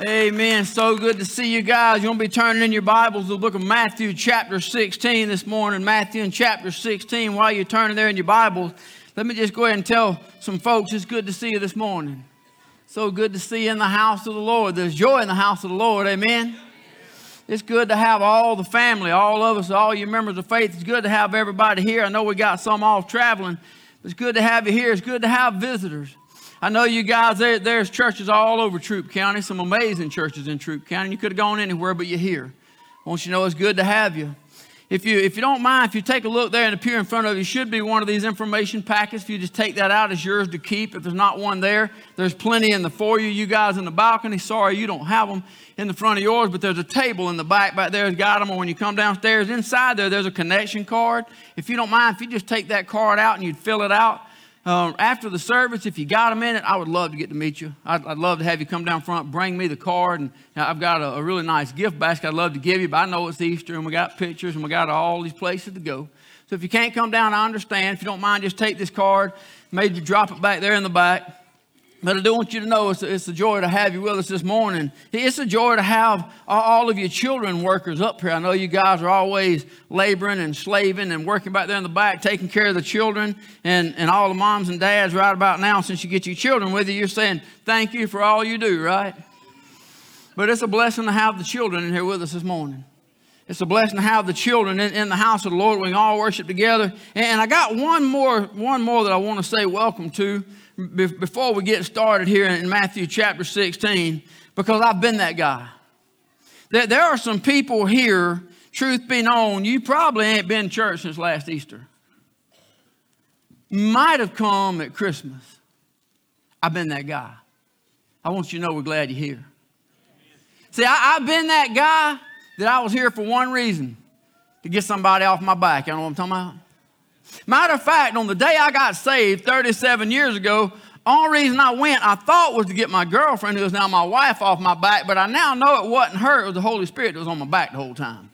Amen. So good to see you guys. You're going to be turning in your Bibles to the book of Matthew, chapter 16 this morning. Matthew chapter 16. While you're turning there in your Bibles, let me just go ahead and tell some folks it's good to see you this morning. So good to see you in the house of the Lord. There's joy in the house of the Lord. Amen. It's good to have all the family, all of us, all your members of faith. It's good to have everybody here. I know we got some off traveling. It's good to have you here. It's good to have visitors. I know you guys, there, there's churches all over Troup County, some amazing churches in Troup County. You could have gone anywhere, but you're here. Want you know it's good to have you. If you, if you don't mind, if you take a look there and pew in front of you, should be one of these information packets. If you just take that out, it's yours to keep. If there's not one there, there's plenty in the. You You guys in the balcony, sorry you don't have them in the front of yours, but there's a table in the back back there has got them. Or when you come downstairs, inside there, there's a connection card. If you don't mind, if you just take that card out and you'd fill it out, uh, after the service, if you got a minute, I would love to get to meet you. I'd, I'd love to have you come down front, bring me the card, and I've got a, a, really nice gift basket I'd love to give you, but I know it's Easter and we got pictures and we got all these places to go. So if you can't come down, I understand. If you don't mind, just take this card, maybe drop it back there in the back. But I do want you to know it's a, it's a joy to have you with us this morning. It's a joy to have all of your children workers up here. I know you guys are always laboring and slaving and working back there in the back, taking care of the children and, and all the moms and dads right about now. Since you get your children with you, you're saying thank you for all you do, right? But it's a blessing to have the children in here with us this morning. It's a blessing to have the children in, in the house of the Lord. We can all worship together. And I got one more, one more that I want to say welcome to before we get started here in Matthew chapter 16, because I've been that guy. There are some people here, truth be known, you probably ain't been church since last Easter. Might have come at Christmas. I've been that guy. I want you to know we're glad you're here. See, I, have been that guy that I was here for one reason to get somebody off my back. You know what I'm talking about? Matter of fact, on the day I got saved 37 years ago, only reason I went, I thought was to get my girlfriend, who is now my wife, off my back, but I now know it wasn't her, it was the Holy Spirit that was on my back the whole time.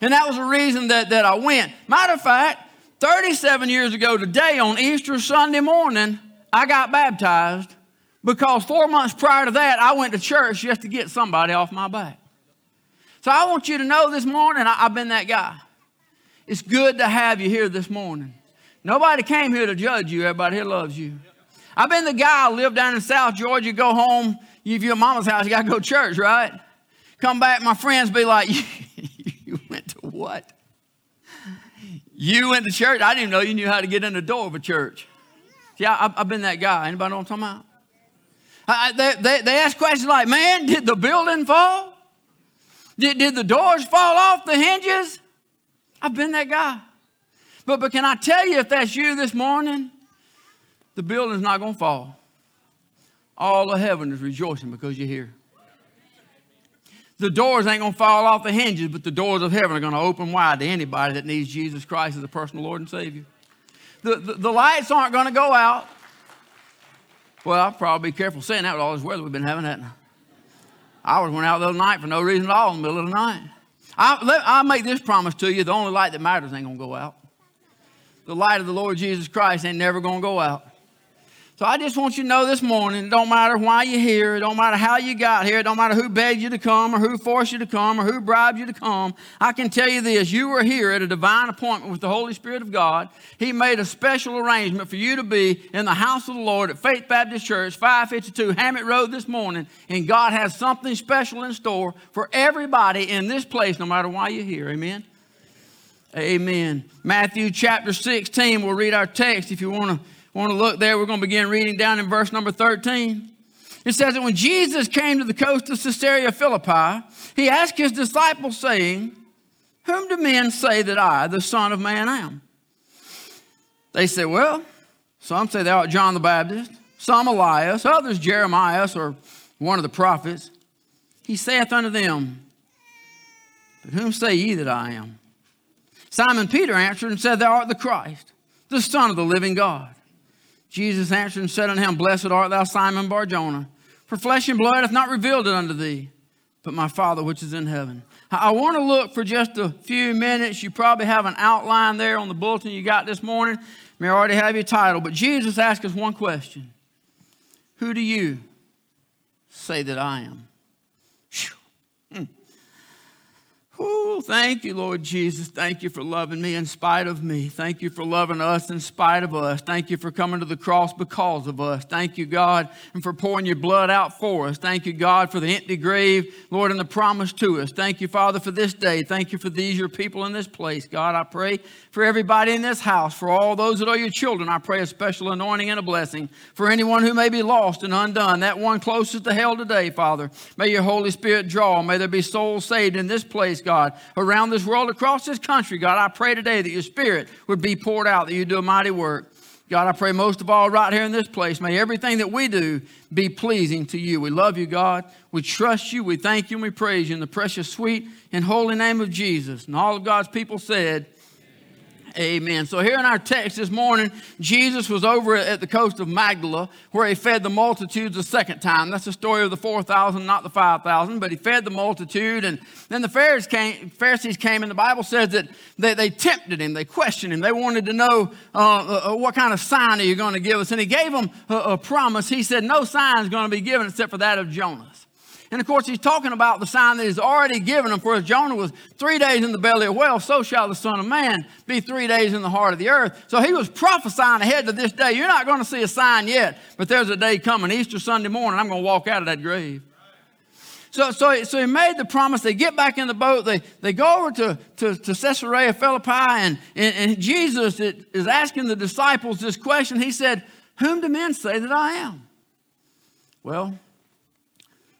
And that was the reason that, that I went. Matter of fact, 37 years ago today, on Easter Sunday morning, I got baptized because four months prior to that, I went to church just to get somebody off my back. So I want you to know this morning, I, I've been that guy. It's good to have you here this morning. Nobody came here to judge you. Everybody here loves you. I've been the guy live down in South Georgia, go home. If you're at mama's house, you got to go to church, right? Come back, my friends be like, you went to what? You went to church? I didn't know you knew how to get in the door of a church. Yeah, I've, I've been that guy. Anybody know what I'm talking about? I, they, they, they ask questions like, man, did the building fall? Did, did the doors fall off the hinges? I've been that guy. But, but can I tell you, if that's you this morning, the building's not going to fall. All of heaven is rejoicing because you're here. The doors ain't going to fall off the hinges, but the doors of heaven are going to open wide to anybody that needs Jesus Christ as a personal Lord and Savior. The, the, the lights aren't going to go out. Well, I'll probably be careful saying that with all this weather we've been having, that. I was went out the other night for no reason at all in the middle of the night. I, I'll make this promise to you the only light that matters ain't going to go out. The light of the Lord Jesus Christ ain't never going to go out. So I just want you to know this morning, it don't matter why you're here, it don't matter how you got here, it don't matter who begged you to come or who forced you to come or who bribed you to come. I can tell you this, you were here at a divine appointment with the Holy Spirit of God. He made a special arrangement for you to be in the house of the Lord at Faith Baptist Church, 552 Hammett Road this morning, and God has something special in store for everybody in this place, no matter why you're here. Amen. Amen. Matthew chapter 16, we'll read our text if you want to want to look there, we're going to begin reading down in verse number 13. It says that when Jesus came to the coast of Caesarea Philippi, he asked his disciples, saying, Whom do men say that I, the Son of Man, am? They said, Well, some say thou art John the Baptist, some Elias, others Jeremiah or one of the prophets. He saith unto them, But whom say ye that I am? Simon Peter answered and said, Thou art the Christ, the Son of the living God. Jesus answered and said unto him, Blessed art thou, Simon Barjona, for flesh and blood hath not revealed it unto thee, but my Father which is in heaven. I want to look for just a few minutes. You probably have an outline there on the bulletin you got this morning. You may already have your title, but Jesus asked us one question Who do you say that I am? Oh, thank you, Lord Jesus. Thank you for loving me in spite of me. Thank you for loving us in spite of us. Thank you for coming to the cross because of us. Thank you, God, and for pouring your blood out for us. Thank you, God, for the empty grave, Lord, and the promise to us. Thank you, Father, for this day. Thank you for these, your people in this place. God, I pray for everybody in this house, for all those that are your children. I pray a special anointing and a blessing for anyone who may be lost and undone. That one closest to hell today, Father. May your Holy Spirit draw. May there be souls saved in this place, God, around this world, across this country, God. I pray today that your spirit would be poured out, that you do a mighty work. God, I pray most of all right here in this place, may everything that we do be pleasing to you. We love you, God. We trust you. We thank you and we praise you in the precious, sweet, and holy name of Jesus. And all of God's people said, Amen. So, here in our text this morning, Jesus was over at the coast of Magdala where he fed the multitudes a second time. That's the story of the 4,000, not the 5,000, but he fed the multitude. And then the Pharisees came, Pharisees came and the Bible says that they, they tempted him, they questioned him, they wanted to know uh, uh, what kind of sign are you going to give us. And he gave them a, a promise. He said, No sign is going to be given except for that of Jonas. And of course, he's talking about the sign that he's already given them. For as Jonah was three days in the belly of whale, so shall the Son of Man be three days in the heart of the earth. So he was prophesying ahead to this day. You're not going to see a sign yet, but there's a day coming, Easter Sunday morning, I'm going to walk out of that grave. So, so, so he made the promise. They get back in the boat. They, they go over to, to, to Caesarea Philippi, and, and, and Jesus is asking the disciples this question. He said, Whom do men say that I am? Well,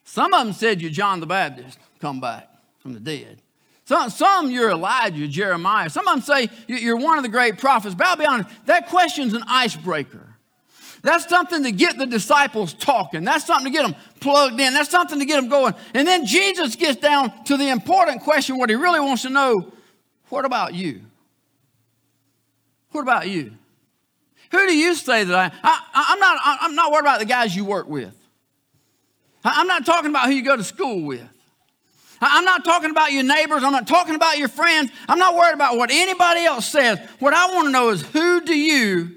some of them said you're John the Baptist, come back from the dead. Some, some you're Elijah, Jeremiah. Some of them say you're one of the great prophets. But I'll be honest, that question's an icebreaker. That's something to get the disciples talking. That's something to get them plugged in. That's something to get them going. And then Jesus gets down to the important question what he really wants to know what about you? What about you? Who do you say that I, I I'm not I'm not worried about the guys you work with. I'm not talking about who you go to school with. I'm not talking about your neighbors. I'm not talking about your friends. I'm not worried about what anybody else says. What I want to know is who do you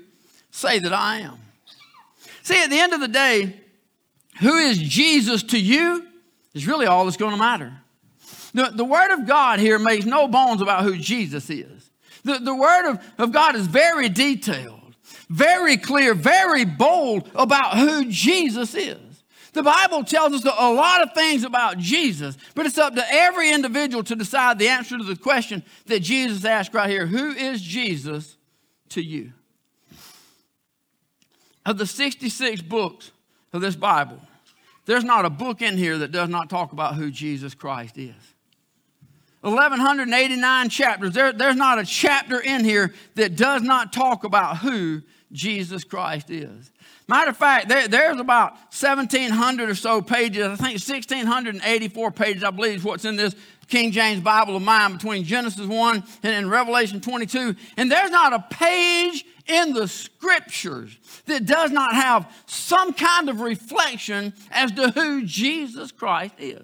say that I am? See, at the end of the day, who is Jesus to you is really all that's going to matter. The, the Word of God here makes no bones about who Jesus is. The, the Word of, of God is very detailed, very clear, very bold about who Jesus is. The Bible tells us a lot of things about Jesus, but it's up to every individual to decide the answer to the question that Jesus asked right here Who is Jesus to you? Of the 66 books of this Bible, there's not a book in here that does not talk about who Jesus Christ is. 1,189 chapters. There, there's not a chapter in here that does not talk about who Jesus Christ is. Matter of fact, there, there's about 1,700 or so pages. I think 1,684 pages, I believe, is what's in this King James Bible of mine between Genesis 1 and Revelation 22. And there's not a page in the scriptures that does not have some kind of reflection as to who Jesus Christ is.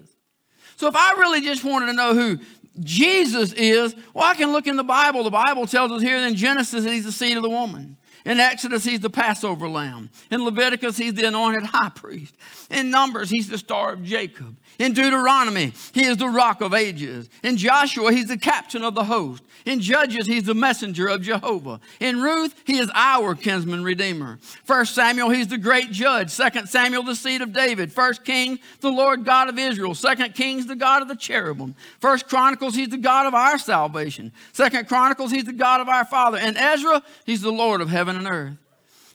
So if I really just wanted to know who Jesus is, well, I can look in the Bible. The Bible tells us here in Genesis that he's the seed of the woman. In Exodus, he's the Passover lamb. In Leviticus, he's the anointed high priest. In Numbers, he's the star of Jacob. In Deuteronomy, he is the rock of ages. In Joshua, he's the captain of the host. In Judges, he's the messenger of Jehovah. In Ruth, he is our kinsman redeemer. First Samuel, he's the great judge. Second Samuel, the seed of David. First King, the Lord God of Israel. Second Kings, the God of the cherubim. First Chronicles, he's the God of our salvation. Second Chronicles, he's the God of our Father. And Ezra, he's the Lord of heaven and earth.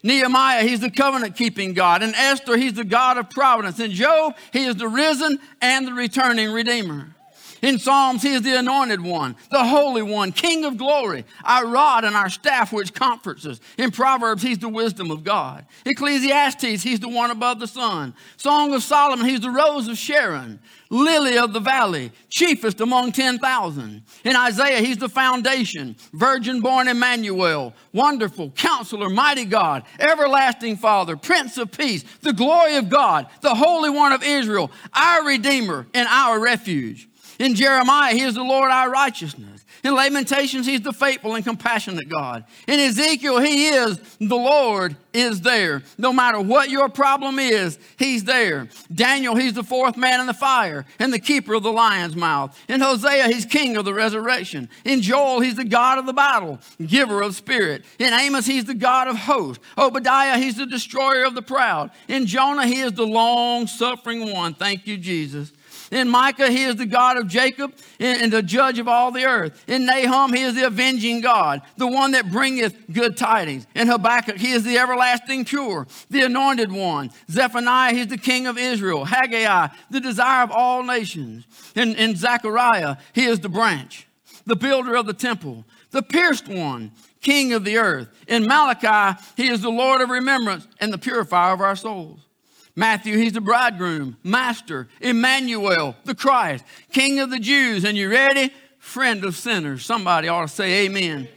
Nehemiah, he's the covenant keeping God. And Esther, he's the God of providence. And Job, he is the risen and the returning Redeemer. In Psalms, he is the anointed one, the holy one, king of glory, our rod and our staff which comforts us. In Proverbs, he's the wisdom of God. Ecclesiastes, he's the one above the sun. Song of Solomon, he's the rose of Sharon, lily of the valley, chiefest among 10,000. In Isaiah, he's the foundation, virgin born Emmanuel, wonderful, counselor, mighty God, everlasting Father, Prince of Peace, the glory of God, the Holy One of Israel, our Redeemer and our refuge. In Jeremiah, he is the Lord our righteousness. In Lamentations, he's the faithful and compassionate God. In Ezekiel, he is the Lord is there. No matter what your problem is, he's there. Daniel, he's the fourth man in the fire and the keeper of the lion's mouth. In Hosea, he's king of the resurrection. In Joel, he's the God of the battle, giver of spirit. In Amos, he's the God of hosts. Obadiah, he's the destroyer of the proud. In Jonah, he is the long suffering one. Thank you, Jesus. In Micah, he is the God of Jacob and the judge of all the earth. In Nahum, he is the avenging God, the one that bringeth good tidings. In Habakkuk, he is the everlasting pure, the anointed one. Zephaniah, he's the king of Israel. Haggai, the desire of all nations. In, in Zechariah, he is the branch, the builder of the temple, the pierced one, king of the earth. In Malachi, he is the Lord of remembrance and the purifier of our souls. Matthew, he's the bridegroom, master, Emmanuel, the Christ, King of the Jews. And you ready? Friend of sinners. Somebody ought to say amen.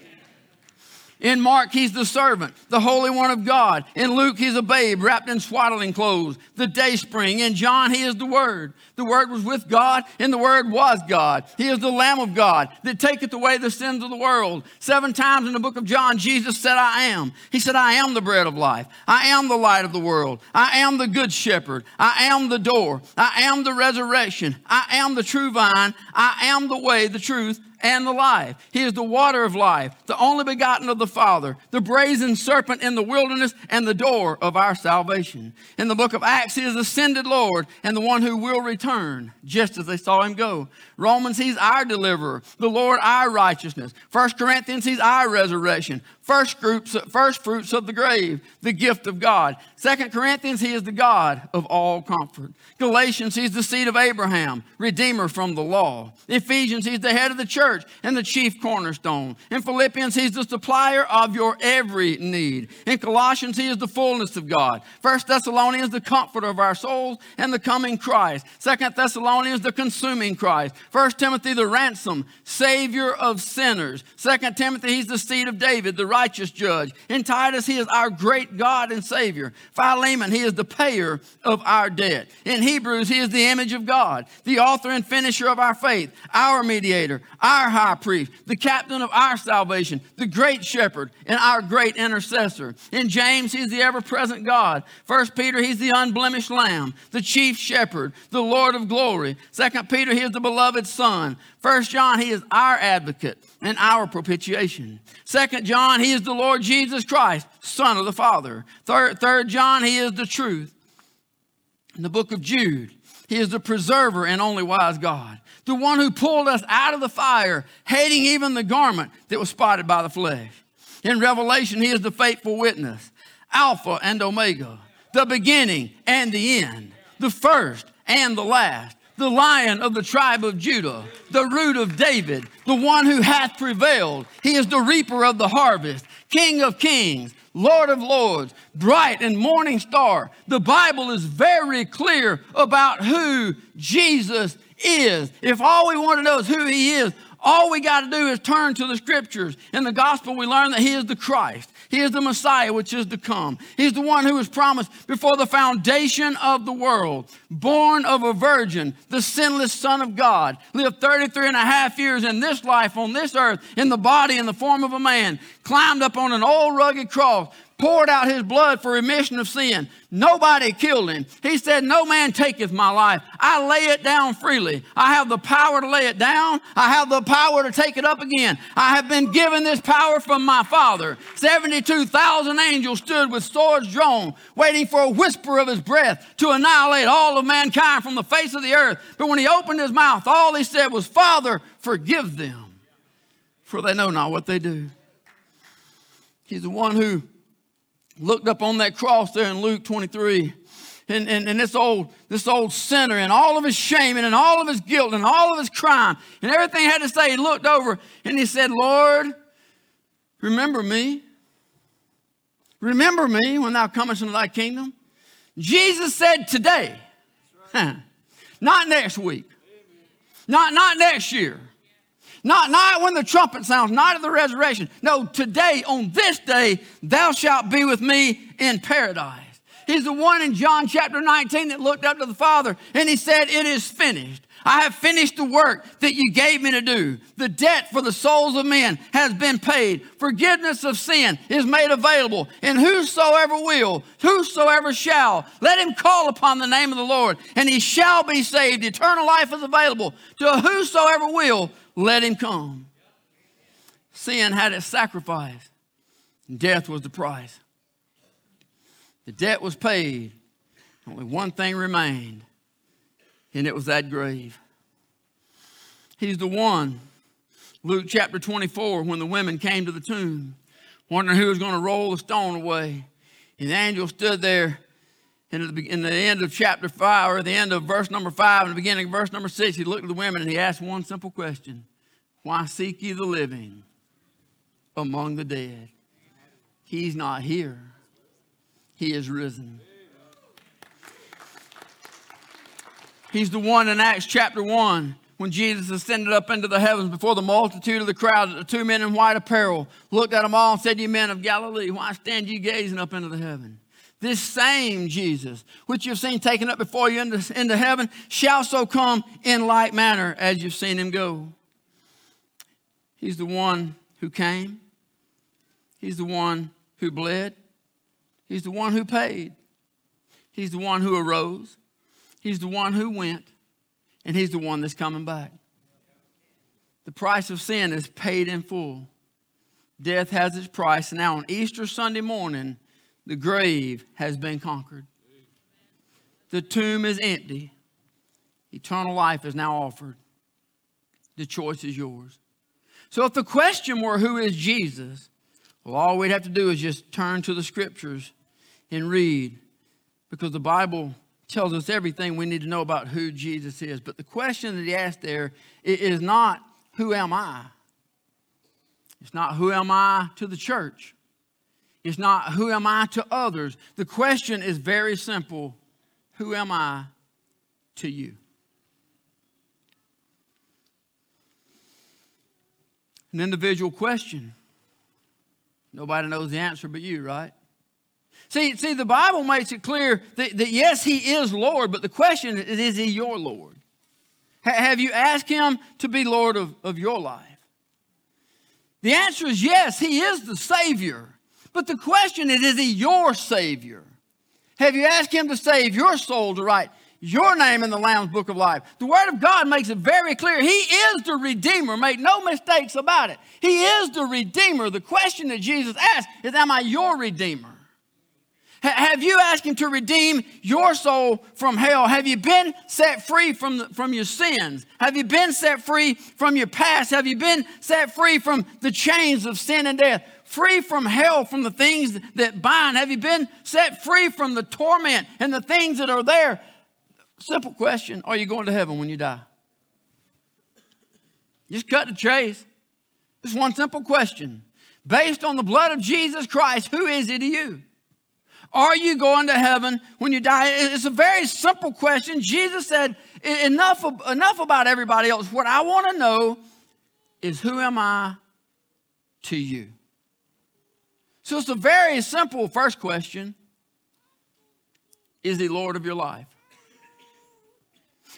In Mark, he's the servant, the Holy One of God. In Luke, he's a babe wrapped in swaddling clothes, the day spring. In John, he is the Word. The Word was with God, and the Word was God. He is the Lamb of God that taketh away the sins of the world. Seven times in the book of John, Jesus said, I am. He said, I am the bread of life. I am the light of the world. I am the good shepherd. I am the door. I am the resurrection. I am the true vine. I am the way, the truth, and the life. He is the water of life, the only begotten of the Father, the brazen serpent in the wilderness, and the door of our salvation. In the book of Acts, he is ascended Lord and the one who will return, just as they saw him go. Romans, he's our deliverer, the Lord our righteousness. First Corinthians, he's our resurrection. First groups, first fruits of the grave, the gift of God. Second Corinthians, he is the God of all comfort. Galatians, he's the seed of Abraham, redeemer from the law. Ephesians, he's the head of the church and the chief cornerstone. In Philippians, he's the supplier of your every need. In Colossians, he is the fullness of God. First Thessalonians, the comforter of our souls and the coming Christ. Second Thessalonians, the consuming Christ. First Timothy, the ransom, savior of sinners. Second Timothy, he's the seed of David, the righteous judge. In Titus, he is our great God and Savior. Philemon, he is the payer of our debt. In Hebrews, he is the image of God, the author and finisher of our faith, our mediator, our high priest, the captain of our salvation, the great shepherd, and our great intercessor. In James, he's the ever present God. First Peter, he's the unblemished lamb, the chief shepherd, the Lord of glory. Second Peter, he is the beloved son. First John, he is our advocate and our propitiation. Second John, he is the Lord Jesus Christ, Son of the Father. Third, third John, he is the truth. In the book of Jude, he is the preserver and only wise God, the one who pulled us out of the fire, hating even the garment that was spotted by the flesh. In Revelation, he is the faithful witness, Alpha and Omega, the beginning and the end, the first and the last the lion of the tribe of Judah, the root of David, the one who hath prevailed. He is the reaper of the harvest, King of kings, Lord of lords, bright and morning star. The Bible is very clear about who Jesus is. If all we want to know is who he is, all we got to do is turn to the scriptures. In the gospel, we learn that he is the Christ. He is the Messiah which is to come. He's the one who was promised before the foundation of the world, born of a virgin, the sinless Son of God, lived 33 and a half years in this life on this earth, in the body in the form of a man, climbed up on an old rugged cross, poured out his blood for remission of sin. Nobody killed him. He said, No man taketh my life. I lay it down freely. I have the power to lay it down. I have the power to take it up again. I have been given this power from my Father. 72,000 angels stood with swords drawn, waiting for a whisper of his breath to annihilate all of mankind from the face of the earth. But when he opened his mouth, all he said was, Father, forgive them, for they know not what they do. He's the one who looked up on that cross there in Luke 23. And, and, and, this old this old sinner and all of his shame and, all of his guilt and all of his crime and everything he had to say, he looked over and he said, Lord, remember me. Remember me when thou comest into thy kingdom. Jesus said today, not next week, not, not next year, not, not when the trumpet sounds, not at the resurrection. No, today, on this day, thou shalt be with me in paradise. He's the one in John chapter 19 that looked up to the Father and he said, It is finished. I have finished the work that you gave me to do. The debt for the souls of men has been paid. Forgiveness of sin is made available. And whosoever will, whosoever shall, let him call upon the name of the Lord, and he shall be saved. Eternal life is available. To whosoever will, let him come. Sin had its sacrifice, death was the price. The debt was paid. Only one thing remained and it was that grave. He's the one, Luke chapter 24, when the women came to the tomb, wondering who was going to roll the stone away. And the angel stood there in the, in the end of chapter 5, or the end of verse number 5, and the beginning of verse number 6, he looked at the women and he asked one simple question Why seek ye the living among the dead? He's not here, he is risen. He's the one in Acts chapter 1 when Jesus ascended up into the heavens before the multitude of the crowd, the two men in white apparel looked at them all and said, Ye men of Galilee, why stand ye gazing up into the heaven? This same Jesus, which you've seen taken up before you into, into heaven, shall so come in like manner as you've seen him go. He's the one who came. He's the one who bled. He's the one who paid. He's the one who arose. He's the one who went, and He's the one that's coming back. The price of sin is paid in full. Death has its price, now on Easter Sunday morning, the grave has been conquered. The tomb is empty. Eternal life is now offered. The choice is yours. So, if the question were, Who is Jesus? Well, all we'd have to do is just turn to the scriptures and read because the Bible tells us everything we need to know about who Jesus is. But the question that he asked there is not, Who am I? It's not, Who am I to the church? It's not, Who am I to others? The question is very simple Who am I to you? An individual question. Nobody knows the answer but you, right? See, see, the Bible makes it clear that, that yes, He is Lord, but the question is, is He your Lord? H- have you asked Him to be Lord of, of your life? The answer is yes, He is the Savior. But the question is, is He your Savior? Have you asked Him to save your soul to write your name in the Lamb's Book of Life? The Word of God makes it very clear. He is the Redeemer. Make no mistakes about it. He is the Redeemer. The question that Jesus asked is, Am I your Redeemer? Have you asked Him to redeem your soul from hell? Have you been set free from, the, from your sins? Have you been set free from your past? Have you been set free from the chains of sin and death? Free from hell, from the things that bind? Have you been set free from the torment and the things that are there? Simple question Are you going to heaven when you die? Just cut the chase. Just one simple question. Based on the blood of Jesus Christ, who is he to you? Are you going to heaven when you die? It's a very simple question. Jesus said, enough, enough about everybody else. What I want to know is who am I to you? So it's a very simple first question Is he Lord of your life?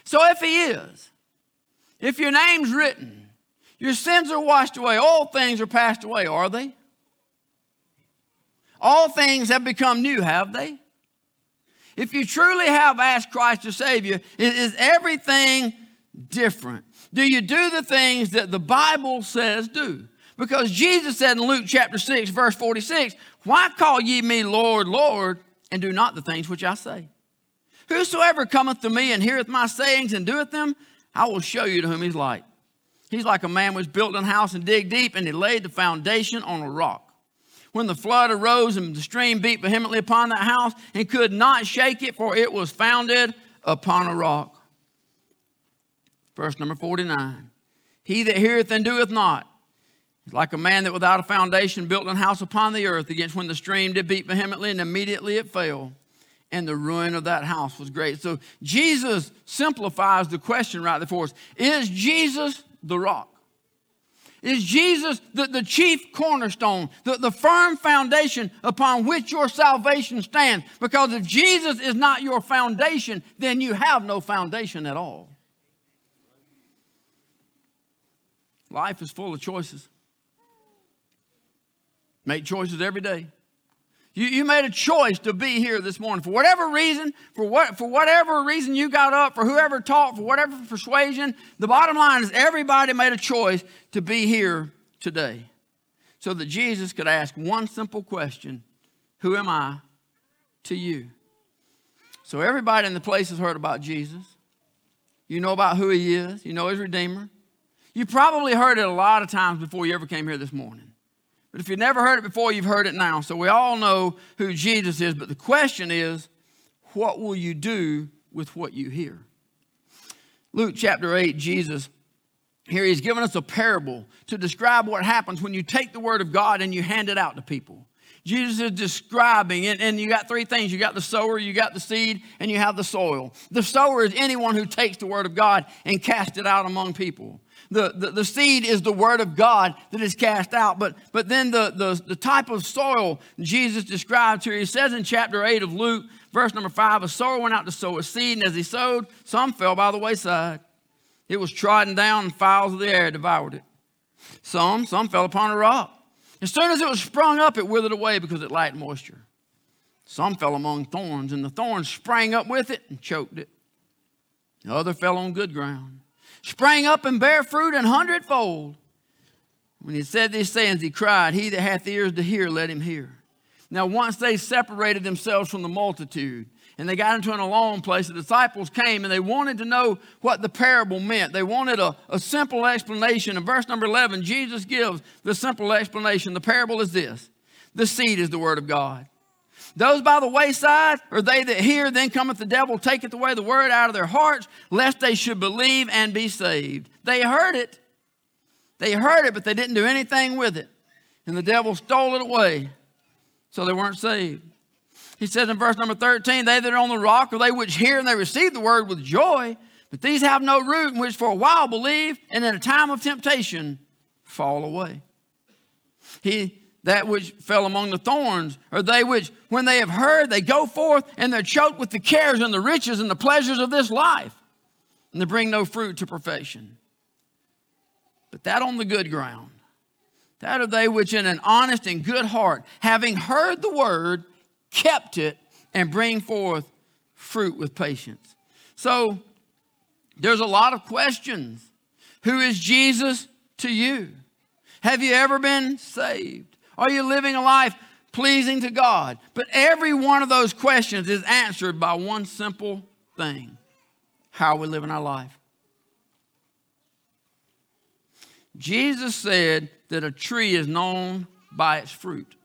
So if he is, if your name's written, your sins are washed away, all things are passed away, are they? All things have become new, have they? If you truly have asked Christ to save you, is everything different? Do you do the things that the Bible says do? Because Jesus said in Luke chapter 6, verse 46, Why call ye me Lord, Lord, and do not the things which I say? Whosoever cometh to me and heareth my sayings and doeth them, I will show you to whom he's like. He's like a man which built a house and dig deep, and he laid the foundation on a rock when the flood arose and the stream beat vehemently upon that house and could not shake it, for it was founded upon a rock. Verse number 49 He that heareth and doeth not like a man that without a foundation built an house upon the earth, against when the stream did beat vehemently, and immediately it fell. And the ruin of that house was great. So Jesus simplifies the question right there for us Is Jesus the rock? Is Jesus the, the chief cornerstone, the, the firm foundation upon which your salvation stands? Because if Jesus is not your foundation, then you have no foundation at all. Life is full of choices. Make choices every day. You, you made a choice to be here this morning for whatever reason, for what for whatever reason you got up, for whoever taught, for whatever persuasion. The bottom line is everybody made a choice to be here today. So that Jesus could ask one simple question: Who am I to you? So everybody in the place has heard about Jesus. You know about who he is, you know his Redeemer. You probably heard it a lot of times before you ever came here this morning. But if you've never heard it before, you've heard it now. So we all know who Jesus is. But the question is, what will you do with what you hear? Luke chapter 8, Jesus, here he's given us a parable to describe what happens when you take the word of God and you hand it out to people. Jesus is describing, and, and you got three things you got the sower, you got the seed, and you have the soil. The sower is anyone who takes the word of God and casts it out among people the, the, the, seed is the word of God that is cast out. But, but then the, the, the type of soil Jesus describes here, he says in chapter 8 of Luke, verse number 5, a sower went out to sow a seed, and as he sowed, some fell by the wayside. It was trodden down, and fowls of the air devoured it. Some, some fell upon a rock. As soon as it was sprung up, it withered away because it lacked moisture. Some fell among thorns, and the thorns sprang up with it and choked it. The other fell on good ground sprang up and bare fruit an hundredfold. When he said these sayings, he cried, He that hath ears to hear, let him hear. Now, once they separated themselves from the multitude and they got into an alone place, the disciples came and they wanted to know what the parable meant. They wanted a, a simple explanation. In verse number 11, Jesus gives the simple explanation. The parable is this the seed is the word of God. Those by the wayside are they that hear, then cometh the devil, taketh away the word out of their hearts, lest they should believe and be saved. They heard it. They heard it, but they didn't do anything with it. And the devil stole it away, so they weren't saved. He says in verse number 13, They that are on the rock are they which hear and they receive the word with joy, but these have no root, in which for a while believe, and in a time of temptation fall away. He that which fell among the thorns, are they which, when they have heard, they go forth and they're choked with the cares and the riches and the pleasures of this life, and they bring no fruit to perfection. But that on the good ground, that are they which in an honest and good heart, having heard the word, kept it, and bring forth fruit with patience. So there's a lot of questions. Who is Jesus to you? Have you ever been saved? Are you living a life pleasing to God? But every one of those questions is answered by one simple thing how are we living our life? Jesus said that a tree is known by its fruit.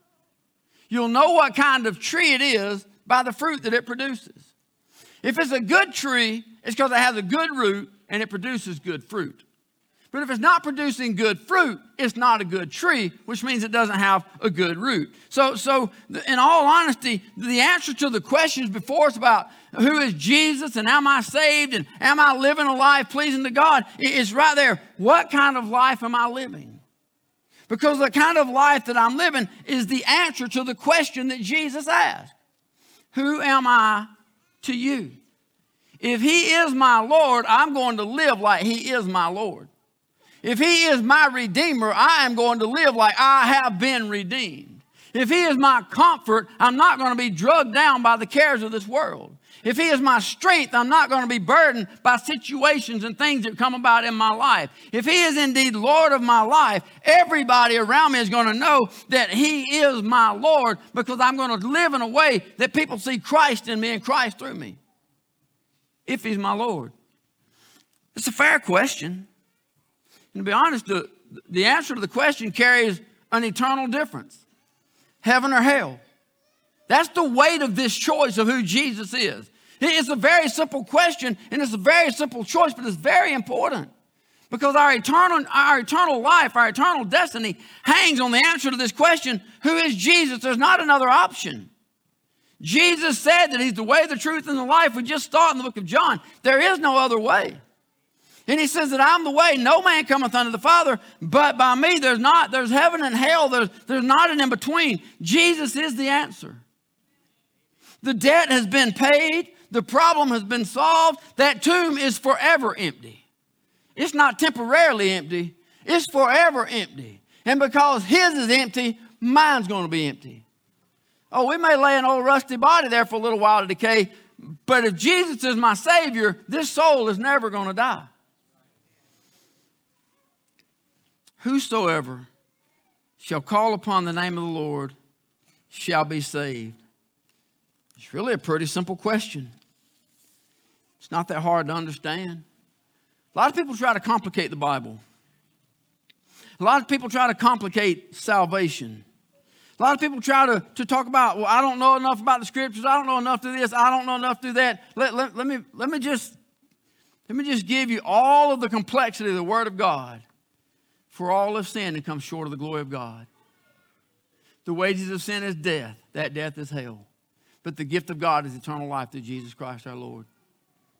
You'll know what kind of tree it is by the fruit that it produces. If it's a good tree, it's because it has a good root and it produces good fruit. But if it's not producing good fruit, it's not a good tree, which means it doesn't have a good root. So, so in all honesty, the answer to the questions before us about who is Jesus and am I saved and am I living a life pleasing to God is right there. What kind of life am I living? Because the kind of life that I'm living is the answer to the question that Jesus asked Who am I to you? If He is my Lord, I'm going to live like He is my Lord. If he is my redeemer, I am going to live like I have been redeemed. If he is my comfort, I'm not going to be drugged down by the cares of this world. If he is my strength, I'm not going to be burdened by situations and things that come about in my life. If he is indeed Lord of my life, everybody around me is going to know that he is my Lord because I'm going to live in a way that people see Christ in me and Christ through me. If he's my Lord. It's a fair question. And to be honest, the, the answer to the question carries an eternal difference heaven or hell. That's the weight of this choice of who Jesus is. It's a very simple question and it's a very simple choice, but it's very important because our eternal, our eternal life, our eternal destiny hangs on the answer to this question who is Jesus? There's not another option. Jesus said that He's the way, the truth, and the life. We just saw in the book of John. There is no other way. And he says that I'm the way. No man cometh unto the Father, but by me. There's not, there's heaven and hell. There's, there's not an in between. Jesus is the answer. The debt has been paid. The problem has been solved. That tomb is forever empty. It's not temporarily empty. It's forever empty. And because his is empty, mine's going to be empty. Oh, we may lay an old rusty body there for a little while to decay, but if Jesus is my Savior, this soul is never going to die. Whosoever shall call upon the name of the Lord shall be saved. It's really a pretty simple question. It's not that hard to understand. A lot of people try to complicate the Bible. A lot of people try to complicate salvation. A lot of people try to, to talk about, well, I don't know enough about the scriptures. I don't know enough to this. I don't know enough to that. Let, let, let, me, let, me just, let me just give you all of the complexity of the Word of God. For all of sin and come short of the glory of God. The wages of sin is death. That death is hell. But the gift of God is eternal life through Jesus Christ our Lord.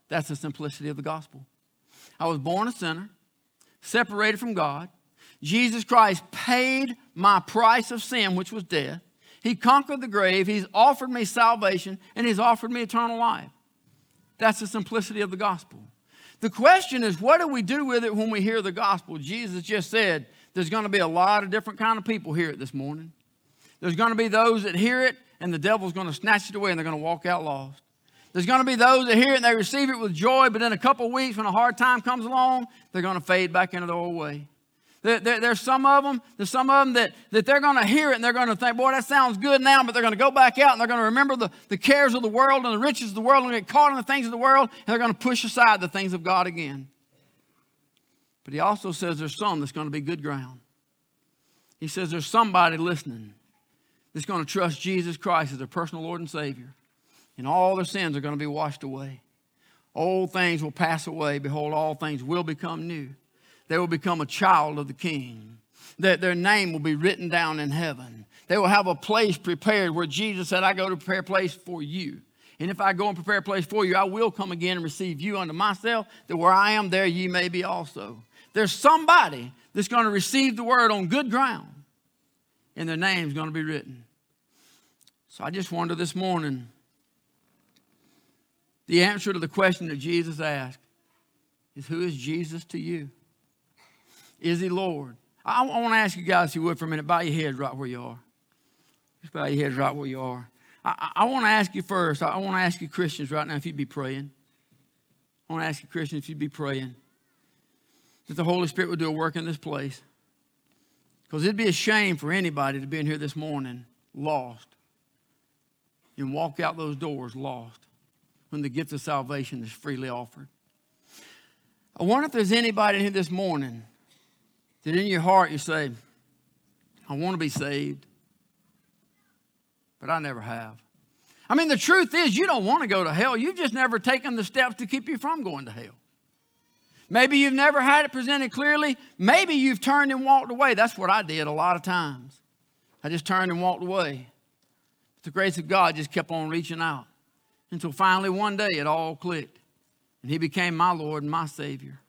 That's the simplicity of the gospel. I was born a sinner, separated from God. Jesus Christ paid my price of sin, which was death. He conquered the grave. He's offered me salvation, and He's offered me eternal life. That's the simplicity of the gospel. The question is, what do we do with it when we hear the gospel? Jesus just said there's going to be a lot of different kind of people hear it this morning. There's going to be those that hear it, and the devil's going to snatch it away, and they're going to walk out lost. There's going to be those that hear it and they receive it with joy, but in a couple weeks, when a hard time comes along, they're going to fade back into the old way. There, there, there's some of them, there's some of them that, that they're going to hear it and they're going to think, boy, that sounds good now, but they're going to go back out and they're going to remember the, the cares of the world and the riches of the world and get caught in the things of the world and they're going to push aside the things of God again. But he also says there's some that's going to be good ground. He says there's somebody listening that's going to trust Jesus Christ as their personal Lord and Savior, and all their sins are going to be washed away. Old things will pass away. Behold, all things will become new. They will become a child of the King. That their name will be written down in heaven. They will have a place prepared where Jesus said, I go to prepare a place for you. And if I go and prepare a place for you, I will come again and receive you unto myself, that where I am, there ye may be also. There's somebody that's going to receive the word on good ground, and their name's going to be written. So I just wonder this morning the answer to the question that Jesus asked is Who is Jesus to you? Is he Lord? I, I want to ask you guys, if you would, for a minute, bow your heads right where you are. Just bow your heads right where you are. I, I, want to ask you first, I, I want to ask you Christians right now if you'd be praying. I want to ask you Christians if you'd be praying that the Holy Spirit would do a work in this place. Because it'd be a shame for anybody to be in here this morning lost and walk out those doors lost when the gift of salvation is freely offered. I wonder if there's anybody here this morning that in your heart you say, I want to be saved, but I never have. I mean, the truth is, you don't want to go to hell. You've just never taken the steps to keep you from going to hell. Maybe you've never had it presented clearly. Maybe you've turned and walked away. That's what I did a lot of times. I just turned and walked away. But the grace of God just kept on reaching out until finally one day it all clicked and He became my Lord and my Savior.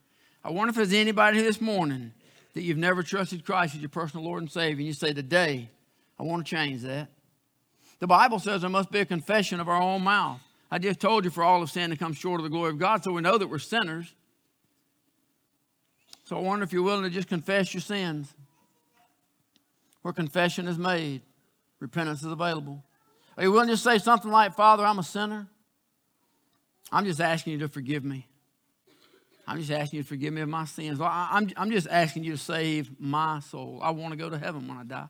I wonder if there's anybody this morning that you've never trusted Christ as your personal Lord and Savior, and you say, Today, I want to change that. The Bible says there must be a confession of our own mouth. I just told you for all of sin to come short of the glory of God, so we know that we're sinners. So I wonder if you're willing to just confess your sins. Where confession is made, repentance is available. Are you willing to say something like, Father, I'm a sinner? I'm just asking you to forgive me. I'm just asking you to forgive me of my sins. I'm, I'm just asking you to save my soul. I want to go to heaven when I die.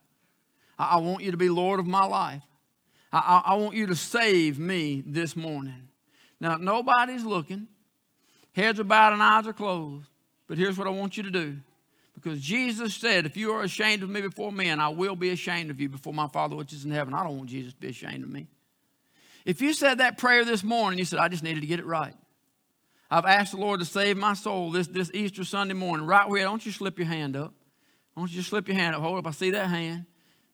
I, want you to be Lord of my life. I, I want you to save me this morning. Now, nobody's looking, heads are bowed and eyes are closed. But here's what I want you to do. Because Jesus said, If you are ashamed of me before men, I will be ashamed of you before my Father which is in heaven. I don't want Jesus to be ashamed of me. If you said that prayer this morning, you said, I just needed to get it right. I've asked the Lord to save my soul this, this Easter Sunday morning. Right where, don't you slip your hand up. Don't you just slip your hand up. Hold up. I see that hand.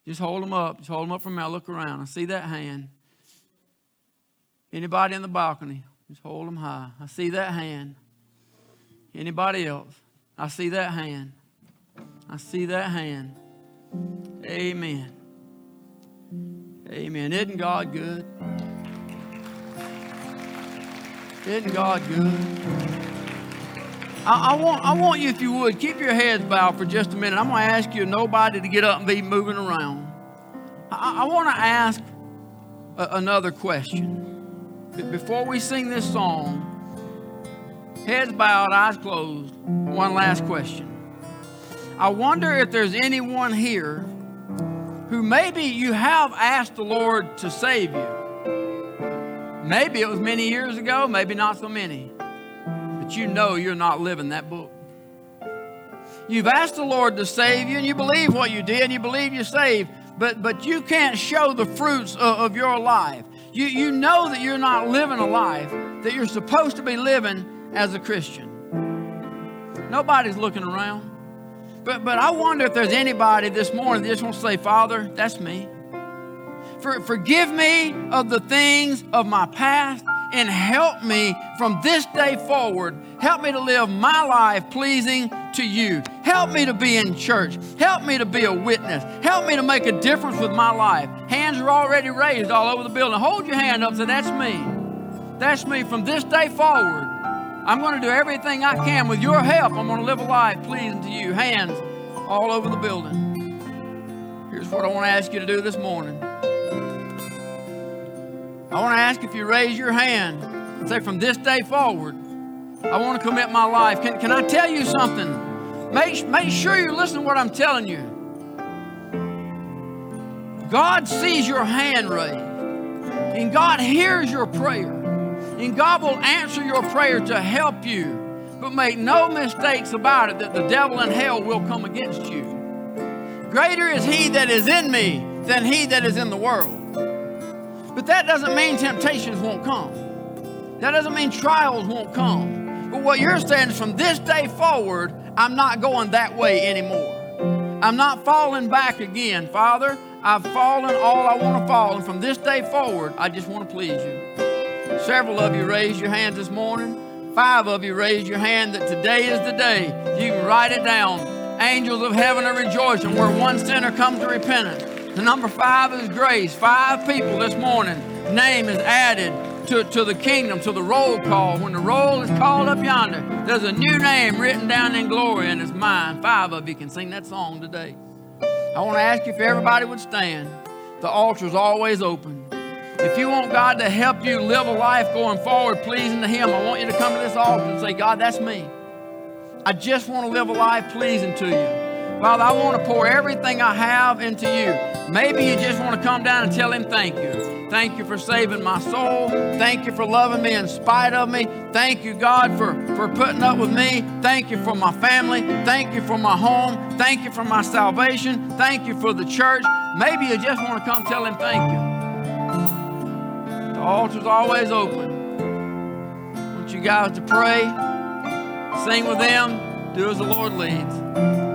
Just hold them up. Just hold them up for me. I look around. I see that hand. Anybody in the balcony? Just hold them high. I see that hand. Anybody else? I see that hand. I see that hand. Amen. Amen. Isn't God good? Isn't God good? I, I, want, I want you, if you would, keep your heads bowed for just a minute. I'm going to ask you, nobody, to get up and be moving around. I, I want to ask a, another question. Before we sing this song, heads bowed, eyes closed, one last question. I wonder if there's anyone here who maybe you have asked the Lord to save you. Maybe it was many years ago, maybe not so many. But you know you're not living that book. You've asked the Lord to save you, and you believe what you did, and you believe you're saved, but, but you can't show the fruits of, of your life. You, you know that you're not living a life that you're supposed to be living as a Christian. Nobody's looking around. But, but I wonder if there's anybody this morning that just wants to say, Father, that's me. For, forgive me of the things of my past and help me from this day forward. Help me to live my life pleasing to you. Help me to be in church. Help me to be a witness. Help me to make a difference with my life. Hands are already raised all over the building. Hold your hand up and say, That's me. That's me from this day forward. I'm going to do everything I can with your help. I'm going to live a life pleasing to you. Hands all over the building. Here's what I want to ask you to do this morning. I want to ask if you raise your hand and say, from this day forward, I want to commit my life. Can, can I tell you something? Make, make sure you listen to what I'm telling you. God sees your hand raised, and God hears your prayer. And God will answer your prayer to help you. But make no mistakes about it that the devil in hell will come against you. Greater is he that is in me than he that is in the world. But that doesn't mean temptations won't come. That doesn't mean trials won't come. But what you're saying is from this day forward, I'm not going that way anymore. I'm not falling back again. Father, I've fallen all I want to fall. And from this day forward, I just want to please you. Several of you raised your hands this morning. Five of you raised your hand that today is the day. You can write it down. Angels of heaven are rejoicing where one sinner comes to repentance. The number five is grace. Five people this morning, name is added to, to the kingdom, to the roll call. When the roll is called up yonder, there's a new name written down in glory, and it's mine. Five of you can sing that song today. I want to ask you if everybody would stand. The altar is always open. If you want God to help you live a life going forward pleasing to Him, I want you to come to this altar and say, God, that's me. I just want to live a life pleasing to you. Father, I want to pour everything I have into you. Maybe you just want to come down and tell Him thank you. Thank you for saving my soul. Thank you for loving me in spite of me. Thank you, God, for, for putting up with me. Thank you for my family. Thank you for my home. Thank you for my salvation. Thank you for the church. Maybe you just want to come tell Him thank you. The altar's always open. I want you guys to pray, sing with them, do as the Lord leads.